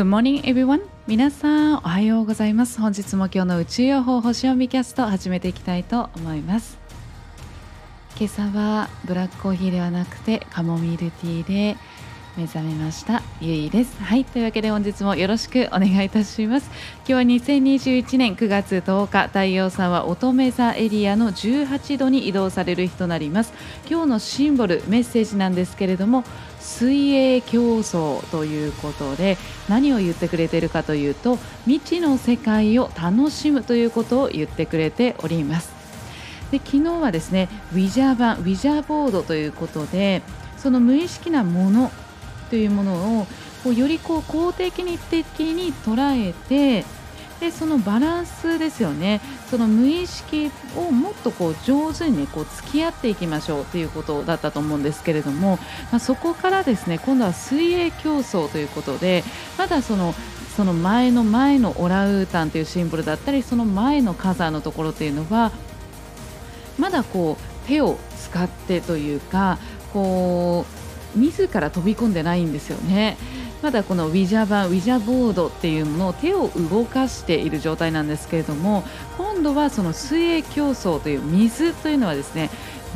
Good morning everyone. 皆さんおはようございます。本日も今日の宇宙予報星読みキャスト始めていきたいと思います。今朝はブラックコーヒーではなくてカモミールティーで目覚めました。ゆいです。はいというわけで本日もよろしくお願いいたします。今日は2021年9月10日太陽さんは乙女座エリアの18度に移動される日となります。今日のシンボルメッセージなんですけれども水泳競争ということで何を言ってくれているかというと未知の世界を楽しむということを言ってくれております。で昨日はですねウィジャー版ウィジャーボードということでその無意識なものというものをこうよりこう肯定的に捉えてでそのバランスですよねその無意識をもっとこう上手に、ね、こう付き合っていきましょうということだったと思うんですけれども、まあ、そこからですね今度は水泳競争ということでまだそのその前の前のオラウータンというシンボルだったりその前の火山のところというのはまだこう手を使ってというかこう自ら飛び込んでないんですよね。まだこのウィジャー版ウィジャボードっていうものを手を動かしている状態なんですけれども今度はその水泳競争という水というのはですね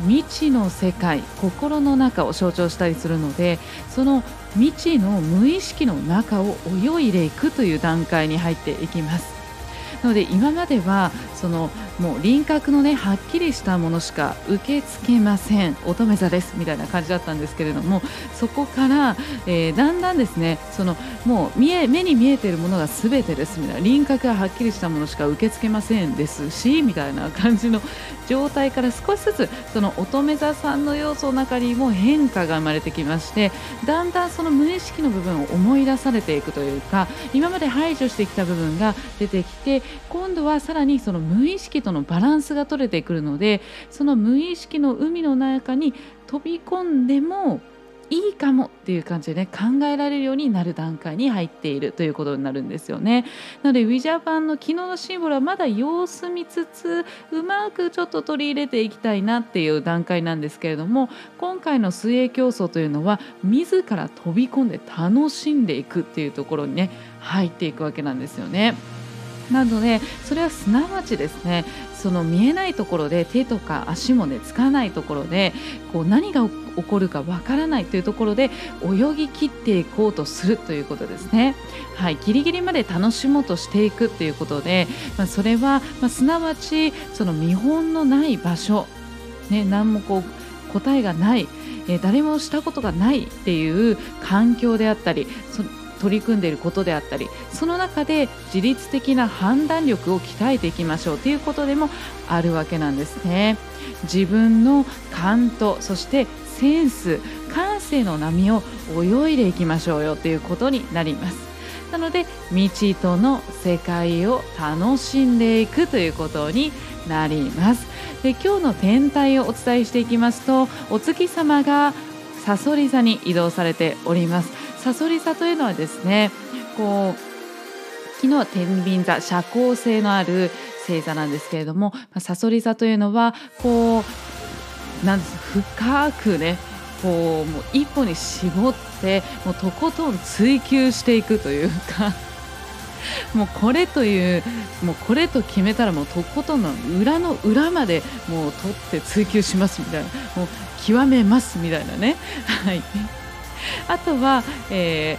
未知の世界心の中を象徴したりするのでその未知の無意識の中を泳いでいくという段階に入っていきます。なので今まではそのもう輪郭のねはっきりしたものしか受け付けません。乙女座です。みたいな感じだったんですけれどもそこから、えー、だんだんですねそのもう見え目に見えているものがすべてです。みたいな。輪郭がはっきりしたものしか受け付けませんですしみたいな感じの状態から少しずつその乙女座さんの要素の中にも変化が生まれてきましてだんだんその無意識の部分を思い出されていくというか今まで排除してきた部分が出てきて今度はさらにその無意識とのバランスが取れてくるのでその無意識の海の中に飛び込んでもいいかもっていう感じでね考えられるようになる段階に入っているということになるんですよね。なのでウィジャパンの昨日のシンボルはまだ様子見つつうまくちょっと取り入れていきたいなっていう段階なんですけれども今回の水泳競争というのは自ら飛び込んで楽しんでいくっていうところにね入っていくわけなんですよね。なのでそれはすなわちですねその見えないところで手とか足もねつかないところでこう何が起こるかわからないというところで泳ぎ切っていこうとするということですね。はい、ギリギリまで楽しもうとしていくということで、まあ、それは、まあ、すなわちその見本のない場所、ね、何もこう答えがない、えー、誰もしたことがないっていう環境であったり取り組んでいることであったりその中で自律的な判断力を鍛えていきましょうということでもあるわけなんですね。自分の勘とそしてセンス感性の波を泳いでいきましょうよということになります。なので未知との世界を楽しんでいくということになります。で今日の天体をお伝えしていきますとお月様がさそり座に移動されております。さそり座というのはですねこう昨日は天秤座社交性のある星座なんですけれどもさそり座というのはこうなんです深くねこうもう一歩に絞ってもうとことん追求していくというか もうこれというもうこれと決めたらもうとことんの裏の裏までもう取って追求しますみたいなもう極めますみたいなね。はい。あとは、え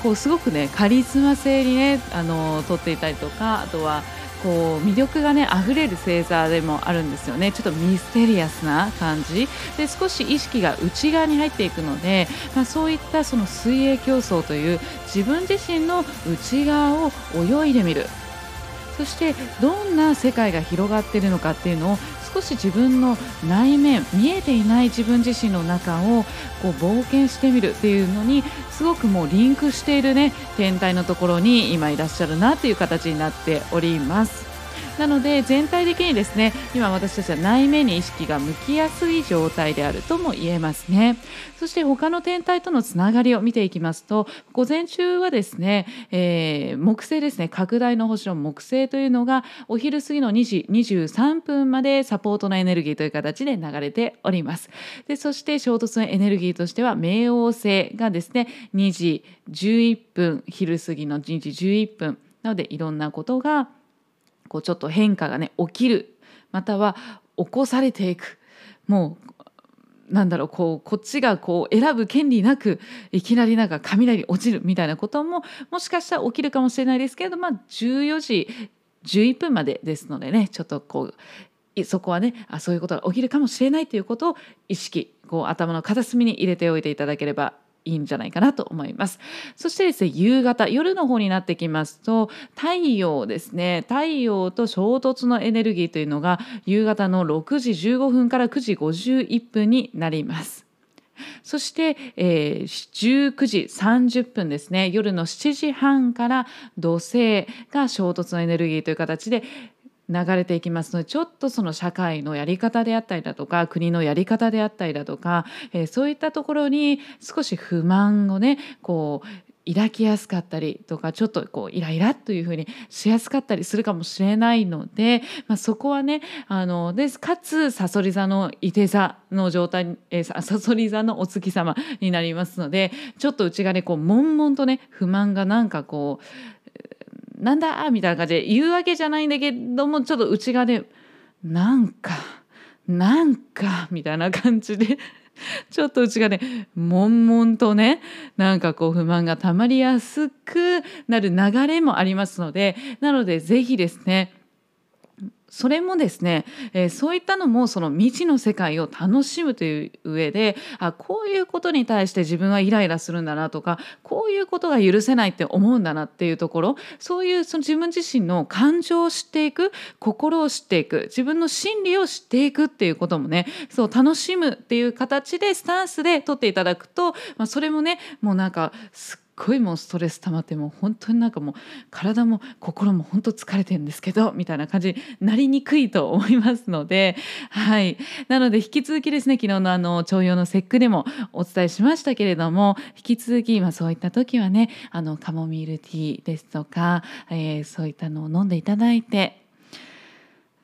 ー、こうすごくねカリスマ性にねあの撮っていたりとかあとはこう魅力がね溢れる星座でもあるんですよね。ちょっとミステリアスな感じ。で少し意識が内側に入っていくので、まあ、そういったその水泳競争という自分自身の内側を泳いでみる。そしてどんな世界が広がっているのかっていうのを少し自分の内面見えていない自分自身の中をこう冒険してみるっていうのにすごくもうリンクしているね天体のところに今いらっしゃるなという形になっております。なので全体的にですね今私たちは内面に意識が向きやすい状態であるとも言えますね。そして他の天体とのつながりを見ていきますと午前中はですね、えー、木星ですね拡大の星の木星というのがお昼過ぎの2時23分までサポートのエネルギーという形で流れております。でそして衝突のエネルギーとしては冥王星がですね2時11分昼過ぎの2時11分なのでいろんなことがこうちょっと変化がね起きる。または起こされていく。もうなんだろうこうこっちがこう選ぶ権利なくいきなりなんか雷落ちるみたいなことももしかしたら起きるかもしれないですけれどまあ14時11分までですのでねちょっとこうそこはねあそういうことが起きるかもしれないということを意識こう頭の片隅に入れておいていただければいいんじゃないかなと思います。そしてですね、夕方、夜の方になってきますと、太陽ですね、太陽と衝突のエネルギーというのが夕方の6時15分から9時51分になります。そして、えー、19時30分ですね夜の7時半から土星が衝突のエネルギーという形で流れていきますのでちょっとその社会のやり方であったりだとか国のやり方であったりだとか、えー、そういったところに少し不満をねこう抱きやすかったりとかちょっとこうイライラというふうにしやすかったりするかもしれないので、まあ、そこはねあのでかつさそり座のいて座の状態えさそり座のお月様になりますのでちょっと内側でこう悶々とね不満がなんかこうなんだ？みたいな感じで言うわけじゃないんだけどもちょっと内側でなんかなんかみたいな感じで ちょっと内側で悶々とねなんかこう不満がたまりやすくなる流れもありますのでなので是非ですねそれもですね、えー、そういったのもその未知の世界を楽しむという上であこういうことに対して自分はイライラするんだなとかこういうことが許せないって思うんだなっていうところそういうその自分自身の感情を知っていく心を知っていく自分の心理を知っていくっていうこともねそう楽しむっていう形でスタンスで取っていただくと、まあ、それもねもうなんかすっごいもうストレス溜まってもう本当になんかもう体も心も本当疲れてるんですけどみたいな感じになりにくいと思いますので はい。なので引き続きですね昨日のあの徴用の節句でもお伝えしましたけれども引き続き、まあ、そういった時はねあのカモミールティーですとか、えー、そういったのを飲んでいただいて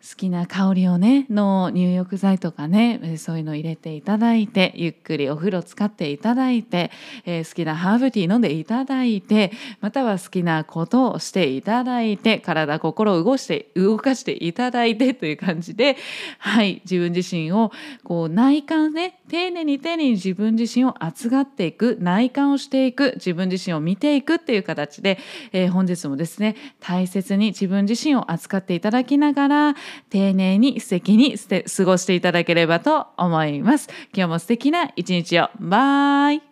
好きな香りをねの入浴剤とかねそういうの入れていただいてゆっくりお風呂使っていただいて、えー、好きなハーブティー飲んでいただいてまたは好きなことをしていただいて体心を動して動かしていただいてという感じではい自分自身をこう内観ね丁寧に丁寧に自分自身を扱っていく内観をしていく自分自身を見ていくっていう形で、えー、本日もですね大切に自分自身を扱っていただきながら丁寧に素敵に過ごしていただければと思います。今日も素敵な一日を。バイ